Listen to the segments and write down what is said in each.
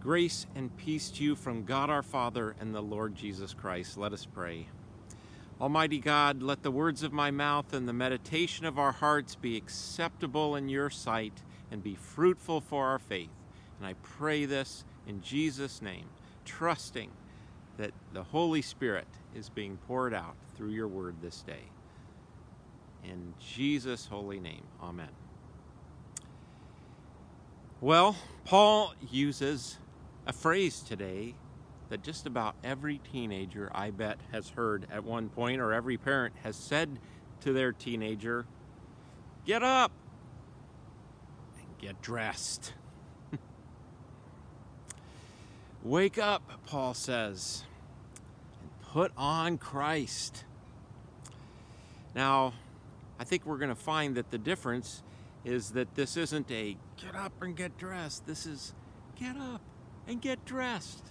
Grace and peace to you from God our Father and the Lord Jesus Christ. Let us pray. Almighty God, let the words of my mouth and the meditation of our hearts be acceptable in your sight and be fruitful for our faith. And I pray this in Jesus' name, trusting that the Holy Spirit is being poured out through your word this day. In Jesus' holy name, amen. Well, Paul uses a phrase today that just about every teenager, I bet, has heard at one point, or every parent has said to their teenager, Get up and get dressed. Wake up, Paul says, and put on Christ. Now, I think we're going to find that the difference is that this isn't a get up and get dressed. This is get up and get dressed.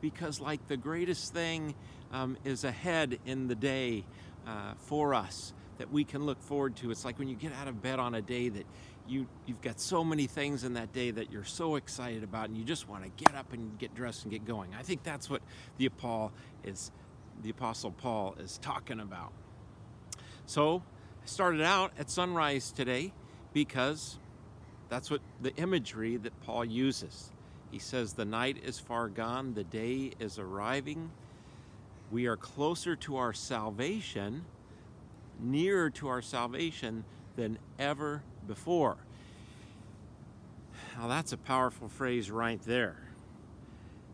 Because, like, the greatest thing um, is ahead in the day uh, for us that we can look forward to. It's like when you get out of bed on a day that you, you've got so many things in that day that you're so excited about, and you just want to get up and get dressed and get going. I think that's what the Paul is, the Apostle Paul is talking about. So, I started out at sunrise today because that's what the imagery that Paul uses. He says, The night is far gone, the day is arriving. We are closer to our salvation, nearer to our salvation than ever before. Now, that's a powerful phrase right there.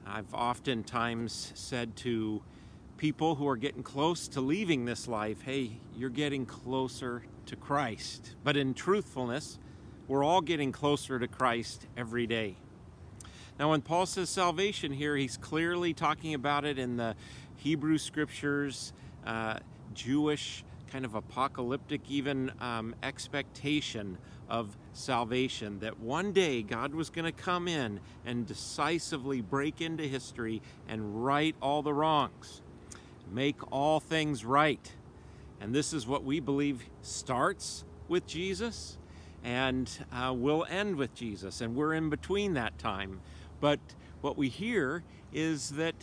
I've oftentimes said to people who are getting close to leaving this life, hey, you're getting closer to Christ. But in truthfulness, we're all getting closer to Christ every day. Now, when Paul says salvation here, he's clearly talking about it in the Hebrew scriptures, uh, Jewish kind of apocalyptic, even um, expectation of salvation that one day God was going to come in and decisively break into history and right all the wrongs, make all things right. And this is what we believe starts with Jesus and uh, will end with Jesus. And we're in between that time. But what we hear is that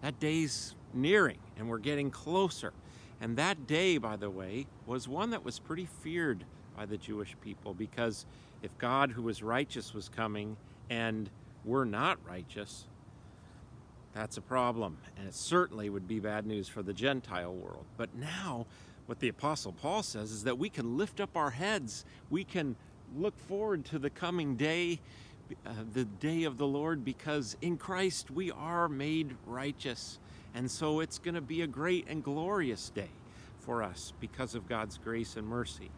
that day's nearing and we're getting closer. And that day, by the way, was one that was pretty feared by the Jewish people because if God, who was righteous, was coming and we're not righteous, that's a problem. And it certainly would be bad news for the Gentile world. But now, what the Apostle Paul says is that we can lift up our heads, we can look forward to the coming day, uh, the day of the Lord, because in Christ we are made righteous. And so it's going to be a great and glorious day for us because of God's grace and mercy.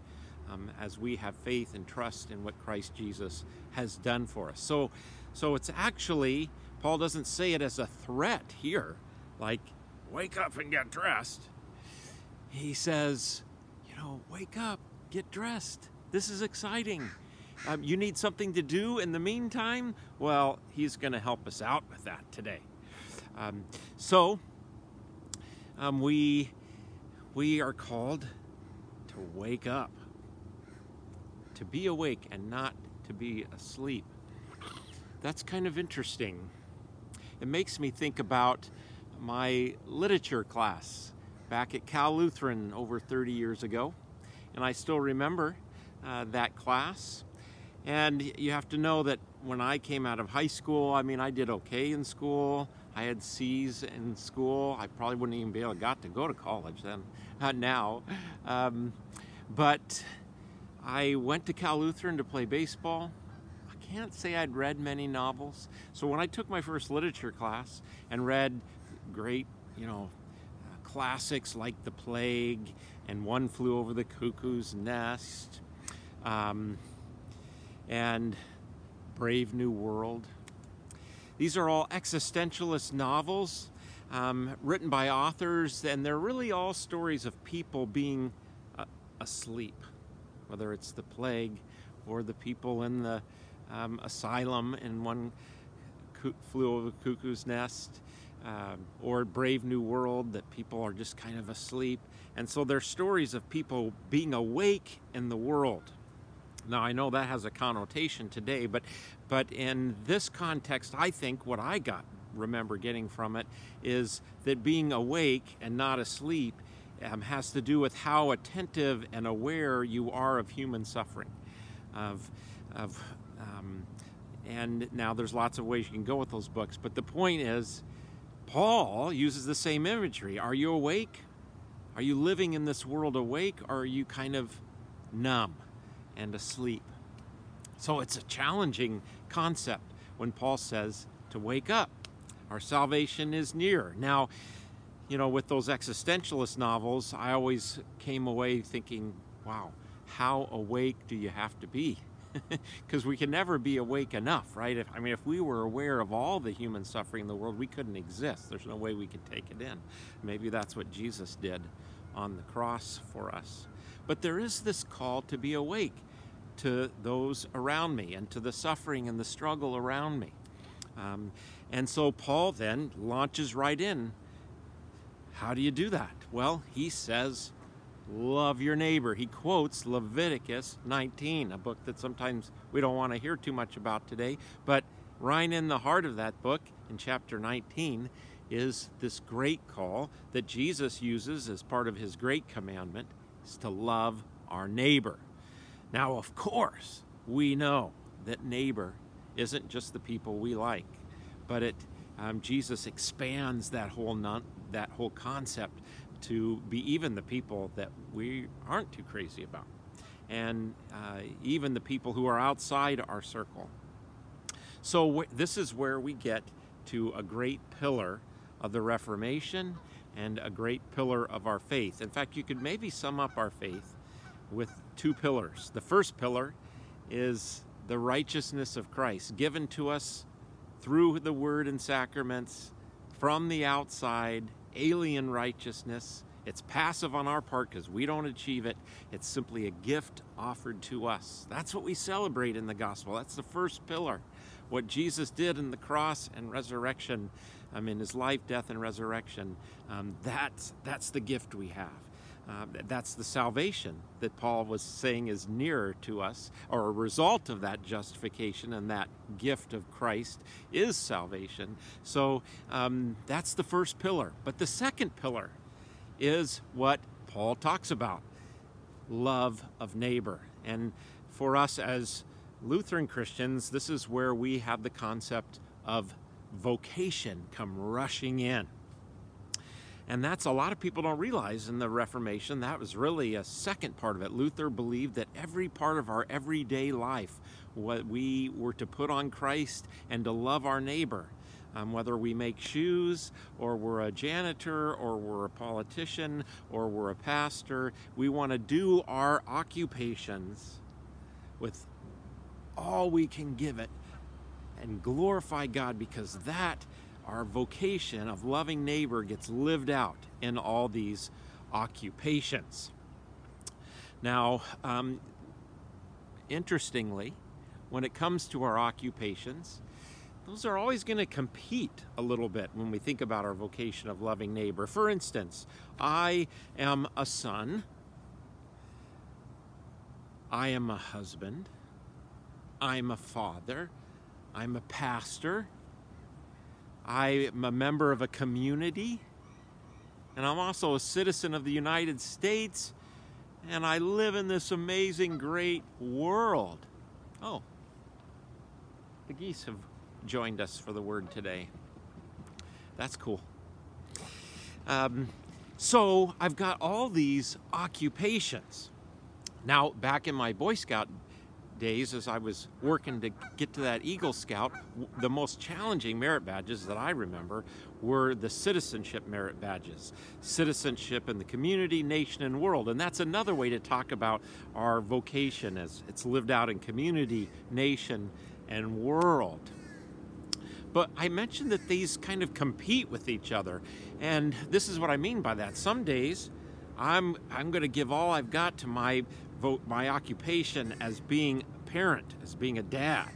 Um, as we have faith and trust in what Christ Jesus has done for us. So, so it's actually Paul doesn't say it as a threat here, like, wake up and get dressed. He says, you know, wake up, get dressed. This is exciting. Um, you need something to do in the meantime? Well, he's going to help us out with that today. Um, so, um, we, we are called to wake up, to be awake and not to be asleep. That's kind of interesting it makes me think about my literature class back at Cal Lutheran over 30 years ago. And I still remember uh, that class. And you have to know that when I came out of high school, I mean, I did okay in school. I had C's in school. I probably wouldn't even be able to got to go to college then, uh, now. Um, but I went to Cal Lutheran to play baseball I can't say I'd read many novels. So when I took my first literature class and read great, you know, uh, classics like The Plague and One Flew Over the Cuckoo's Nest um, and Brave New World, these are all existentialist novels um, written by authors, and they're really all stories of people being uh, asleep, whether it's the plague or the people in the um, asylum in one flew over the cuckoo's nest um, or brave new world that people are just kind of asleep. And so they're stories of people being awake in the world Now I know that has a connotation today, but but in this context, I think what I got remember getting from it is that being awake and not asleep um, has to do with how attentive and aware you are of human suffering, of of um, and now there's lots of ways you can go with those books, but the point is, Paul uses the same imagery. Are you awake? Are you living in this world awake, or are you kind of numb and asleep? So it's a challenging concept when Paul says to wake up. Our salvation is near. Now, you know, with those existentialist novels, I always came away thinking, wow, how awake do you have to be? because we can never be awake enough, right? If, I mean, if we were aware of all the human suffering in the world, we couldn't exist. There's no way we could take it in. Maybe that's what Jesus did on the cross for us. But there is this call to be awake to those around me and to the suffering and the struggle around me. Um, and so Paul then launches right in. How do you do that? Well, he says, love your neighbor. He quotes Leviticus 19, a book that sometimes we don't want to hear too much about today. But right in the heart of that book, in chapter 19, is this great call that Jesus uses as part of his great commandment is to love our neighbor. Now, of course, we know that neighbor isn't just the people we like, but it um, Jesus expands that whole non, that whole concept to be even the people that we aren't too crazy about, and uh, even the people who are outside our circle. So, this is where we get to a great pillar of the Reformation and a great pillar of our faith. In fact, you could maybe sum up our faith with two pillars. The first pillar is the righteousness of Christ given to us through the word and sacraments from the outside alien righteousness. It's passive on our part because we don't achieve it. It's simply a gift offered to us. That's what we celebrate in the gospel. That's the first pillar. What Jesus did in the cross and resurrection, I mean, his life, death, and resurrection, um, that's, that's the gift we have. Uh, that's the salvation that Paul was saying is nearer to us, or a result of that justification and that gift of Christ is salvation. So um, that's the first pillar. But the second pillar is what Paul talks about love of neighbor. And for us as Lutheran Christians, this is where we have the concept of vocation come rushing in. And that's a lot of people don't realize in the Reformation, that was really a second part of it. Luther believed that every part of our everyday life, what we were to put on Christ and to love our neighbor. Um, whether we make shoes, or we're a janitor, or we're a politician, or we're a pastor, we want to do our occupations with all we can give it and glorify God because that our vocation of loving neighbor gets lived out in all these occupations. Now, um, interestingly, when it comes to our occupations, those are always going to compete a little bit when we think about our vocation of loving neighbor. For instance, I am a son, I am a husband, I'm a father, I'm a pastor, I'm a member of a community, and I'm also a citizen of the United States, and I live in this amazing, great world. Oh, the geese have joined us for the word today. That's cool. Um, so I've got all these occupations. Now, back in my Boy Scout days as I was working to get to that Eagle Scout, the most challenging merit badges that I remember were the citizenship merit badges. Citizenship in the community, nation, and world. And that's another way to talk about our vocation as it's lived out in community, nation, and world. But I mentioned that these kind of compete with each other. And this is what I mean by that. Some days I'm I'm going to give all I've got to my vote my occupation as being a parent, as being a dad.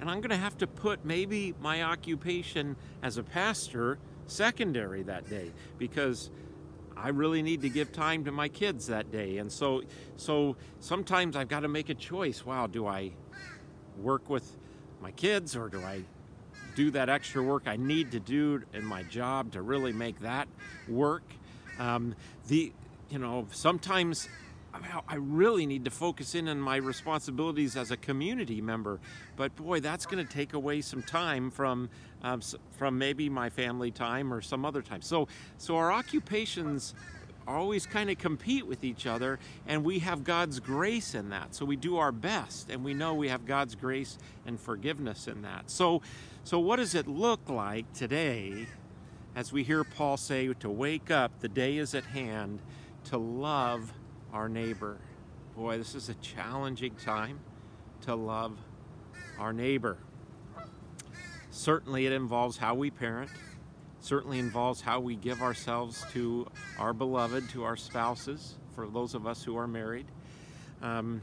And I'm going to have to put maybe my occupation as a pastor secondary that day because I really need to give time to my kids that day. And so, so sometimes I've got to make a choice. Wow, do I work with my kids or do I do that extra work I need to do in my job to really make that work? Um, the, you know, sometimes I really need to focus in on my responsibilities as a community member. But boy, that's going to take away some time from um, from maybe my family time or some other time. So so our occupations always kind of compete with each other and we have God's grace in that. So we do our best and we know we have God's grace and forgiveness in that. So so what does it look like today as we hear Paul say to wake up, the day is at hand, to love our neighbor. Boy, this is a challenging time to love our neighbor. Certainly, it involves how we parent, certainly involves how we give ourselves to our beloved, to our spouses, for those of us who are married. Um,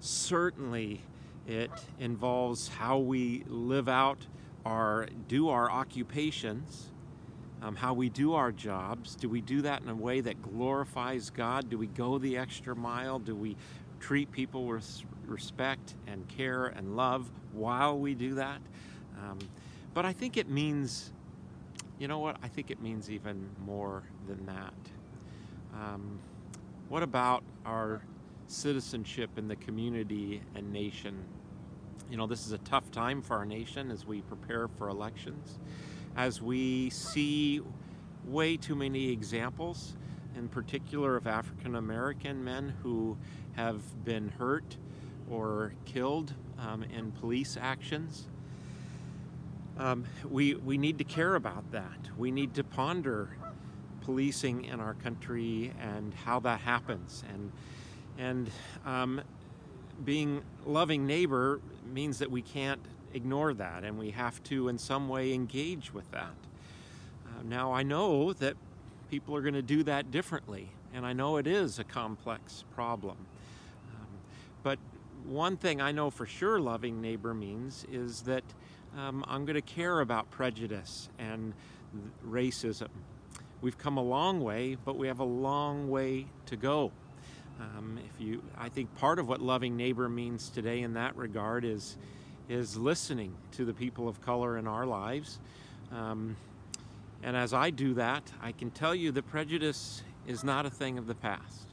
certainly, it involves how we live out our, do our occupations um, how we do our jobs. Do we do that in a way that glorifies God? Do we go the extra mile? Do we treat people with respect and care and love while we do that? Um, but I think it means, you know what? I think it means even more than that. Um, what about our citizenship in the community and nation? You know, this is a tough time for our nation as we prepare for elections as we see way too many examples, in particular of African American men who have been hurt or killed um, in police actions. Um, we, we need to care about that. We need to ponder policing in our country and how that happens. And, and um, being loving neighbor means that we can't ignore that and we have to, in some way, engage with that. Uh, now, I know that people are going to do that differently, and I know it is a complex problem. Um, but one thing I know for sure loving neighbor means is that um, I'm going to care about prejudice and racism. We've come a long way, but we have a long way to go. Um, if you, I think part of what loving neighbor means today in that regard is is listening to the people of color in our lives. Um, and as I do that, I can tell you that prejudice is not a thing of the past.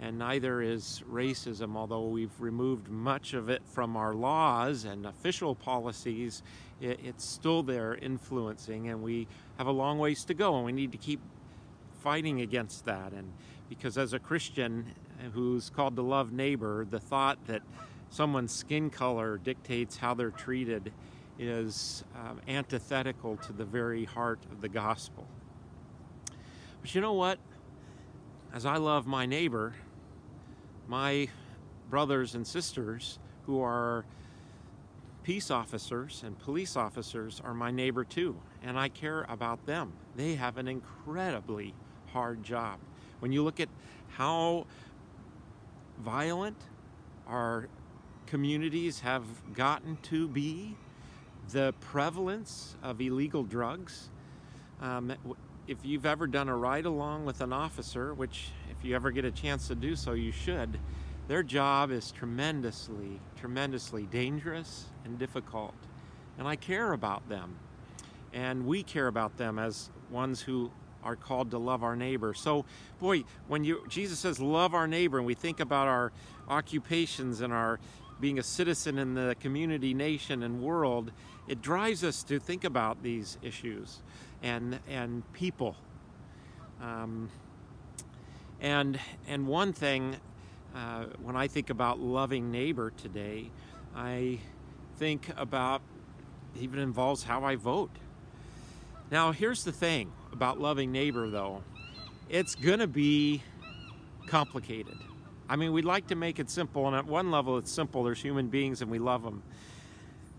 And neither is racism, although we've removed much of it from our laws and official policies, it, it's still there influencing, and we have a long ways to go, and we need to keep fighting against that. And because as a Christian who's called to love neighbor, the thought that someone's skin color dictates how they're treated is um, antithetical to the very heart of the gospel. But you know what? As I love my neighbor, my brothers and sisters who are peace officers and police officers are my neighbor too, and I care about them. They have an incredibly hard job. When you look at how violent our communities have gotten to be, the prevalence of illegal drugs. Um, if you've ever done a ride along with an officer, which if you ever get a chance to do so, you should, their job is tremendously, tremendously dangerous and difficult. And I care about them. And we care about them as ones who are called to love our neighbor. So, boy, when you Jesus says love our neighbor and we think about our occupations and our being a citizen in the community, nation, and world, it drives us to think about these issues and and people. Um, and and one thing, uh, when I think about loving neighbor today, I think about even involves how I vote. Now, here's the thing about loving neighbor, though, it's gonna be complicated. I mean, we'd like to make it simple, and at one level, it's simple. There's human beings, and we love them.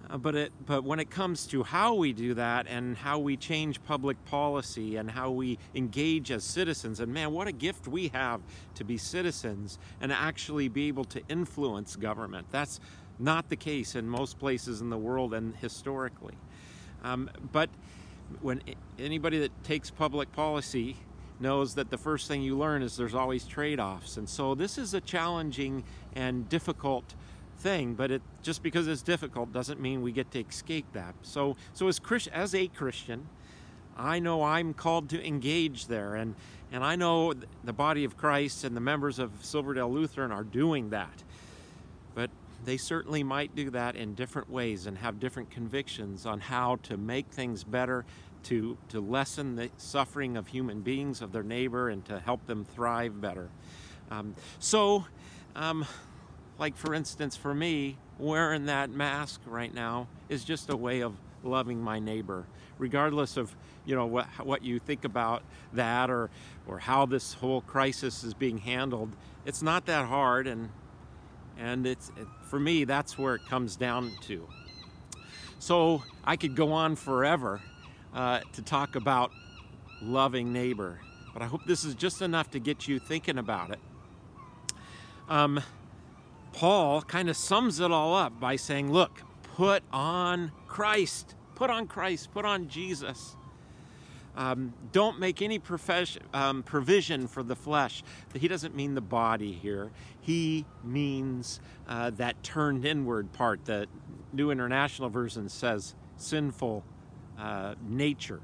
Uh, but it, but when it comes to how we do that, and how we change public policy, and how we engage as citizens, and man, what a gift we have to be citizens and actually be able to influence government. That's not the case in most places in the world and historically. Um, but when anybody that takes public policy knows that the first thing you learn is there's always trade offs. And so this is a challenging and difficult thing, but it just because it's difficult doesn't mean we get to escape that. So, so as, Christ, as a Christian, I know I'm called to engage there, and, and I know the body of Christ and the members of Silverdale Lutheran are doing that. But they certainly might do that in different ways and have different convictions on how to make things better, to, to lessen the suffering of human beings, of their neighbor, and to help them thrive better. Um, so, um, like for instance, for me, wearing that mask right now is just a way of loving my neighbor, regardless of you know what what you think about that or or how this whole crisis is being handled. It's not that hard, and and it's it, for me that's where it comes down to. So I could go on forever uh, to talk about loving neighbor, but I hope this is just enough to get you thinking about it. Um, Paul kind of sums it all up by saying, Look, put on Christ, put on Christ, put on Jesus. Um, don't make any um, provision for the flesh. He doesn't mean the body here. He means uh, that turned inward part. The New International Version says sinful uh, nature.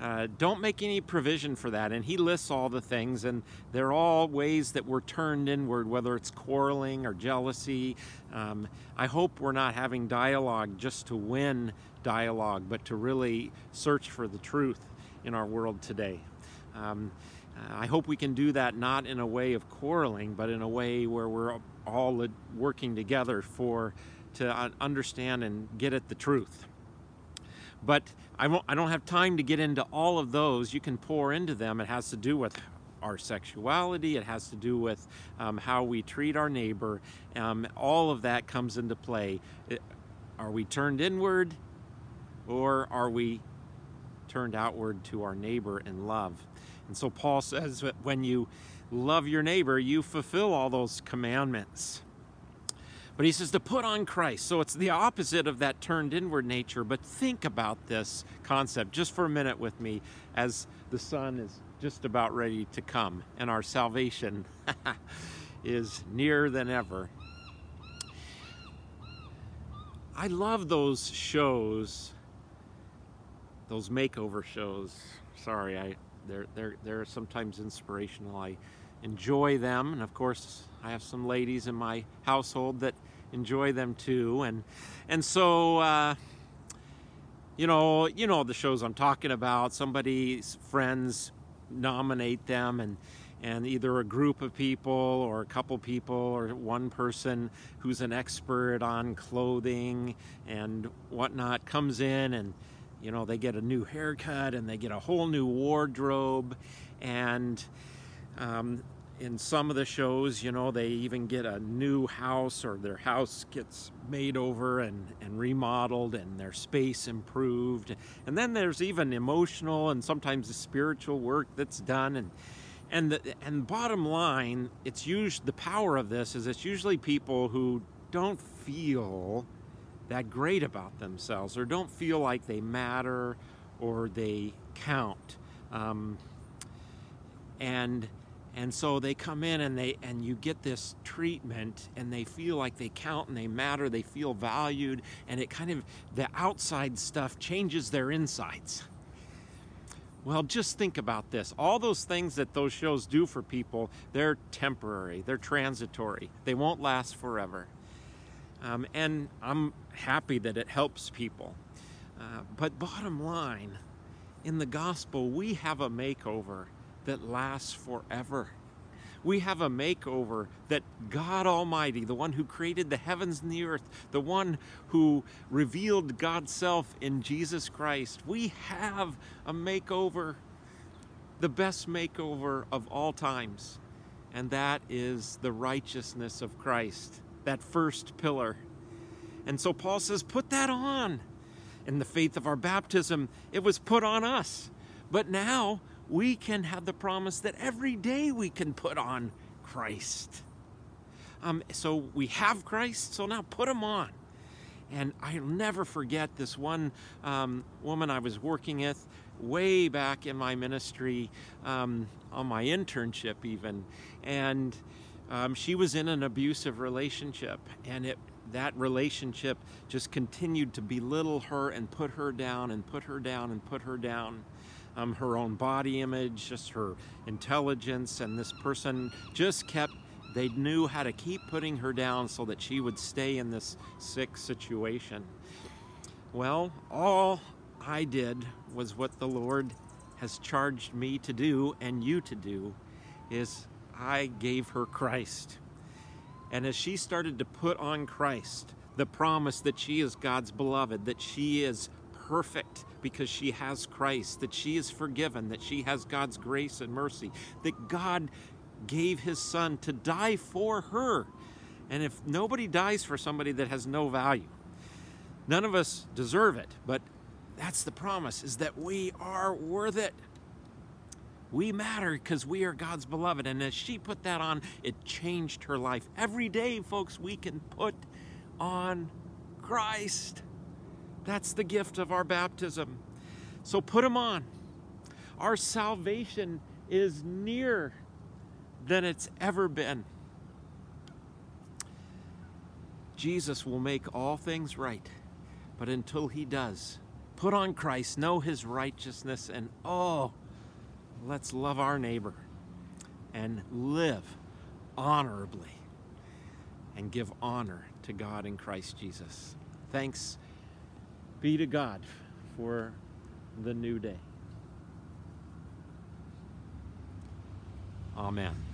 Uh, don't make any provision for that. And he lists all the things, and they're all ways that we're turned inward, whether it's quarreling or jealousy. Um, I hope we're not having dialogue just to win dialogue, but to really search for the truth in our world today. Um, uh, I hope we can do that not in a way of quarreling, but in a way where we're all working together for to understand and get at the truth. But I, won't, I don't have time to get into all of those. You can pour into them. It has to do with our sexuality, it has to do with um, how we treat our neighbor. Um, all of that comes into play. It, are we turned inward or are we turned outward to our neighbor in love? And so Paul says that when you love your neighbor, you fulfill all those commandments. But he says to put on Christ. So it's the opposite of that turned inward nature. But think about this concept just for a minute with me as the sun is just about ready to come and our salvation is nearer than ever. I love those shows, those makeover shows. Sorry, I they're they're they're sometimes inspirational. I enjoy them, and of course, I have some ladies in my household that enjoy them too, and and so uh, you know you know the shows I'm talking about. Somebody's friends nominate them, and and either a group of people or a couple people or one person who's an expert on clothing and whatnot comes in and you know they get a new haircut and they get a whole new wardrobe and um, in some of the shows, you know, they even get a new house or their house gets made over and, and remodeled and their space improved. And then there's even emotional and sometimes the spiritual work that's done. And and the, and bottom line, it's usually the power of this is it's usually people who don't feel that great about themselves or don't feel like they matter or they count. Um, and and so they come in and they and you get this treatment and they feel like they count and they matter they feel valued and it kind of the outside stuff changes their insides. Well just think about this. All those things that those shows do for people they're temporary they're transitory. They won't last forever. Um, and i'm happy that it helps people. Uh, but bottom line in the gospel we have a makeover that lasts forever. We have a makeover that God Almighty, the one who created the heavens and the earth, the one who revealed God's self in Jesus Christ, we have a makeover, the best makeover of all times. And that is the righteousness of Christ, that first pillar. And so Paul says, put that on. In the faith of our baptism, it was put on us. But now we can have the promise that every day we can put on Christ. Um, so we have Christ, so now put him on. And I'll never forget this one um, woman I was working with way back in my ministry, um, on my internship, even. And um, she was in an abusive relationship, and it that relationship just continued to belittle her and put her down and put her down and put her down. Um, her own body image, just her intelligence, and this person just kept, they knew how to keep putting her down so that she would stay in this sick situation. Well, all I did was what the Lord has charged me to do and you to do is I gave her Christ. And as she started to put on Christ, the promise that she is God's beloved, that she is perfect because she has Christ, that she is forgiven, that she has God's grace and mercy, that God gave his son to die for her. And if nobody dies for somebody that has no value, none of us deserve it, but that's the promise is that we are worth it. We matter because we are God's beloved. And as she put that on, it changed her life. Every day, folks, we can put on Christ. That's the gift of our baptism. So put them on. Our salvation is nearer than it's ever been. Jesus will make all things right, but until he does, put on Christ, know his righteousness, and oh, let's love our neighbor and live honorably and give honor to God in Christ Jesus. Thanks be to God for the new day. Amen.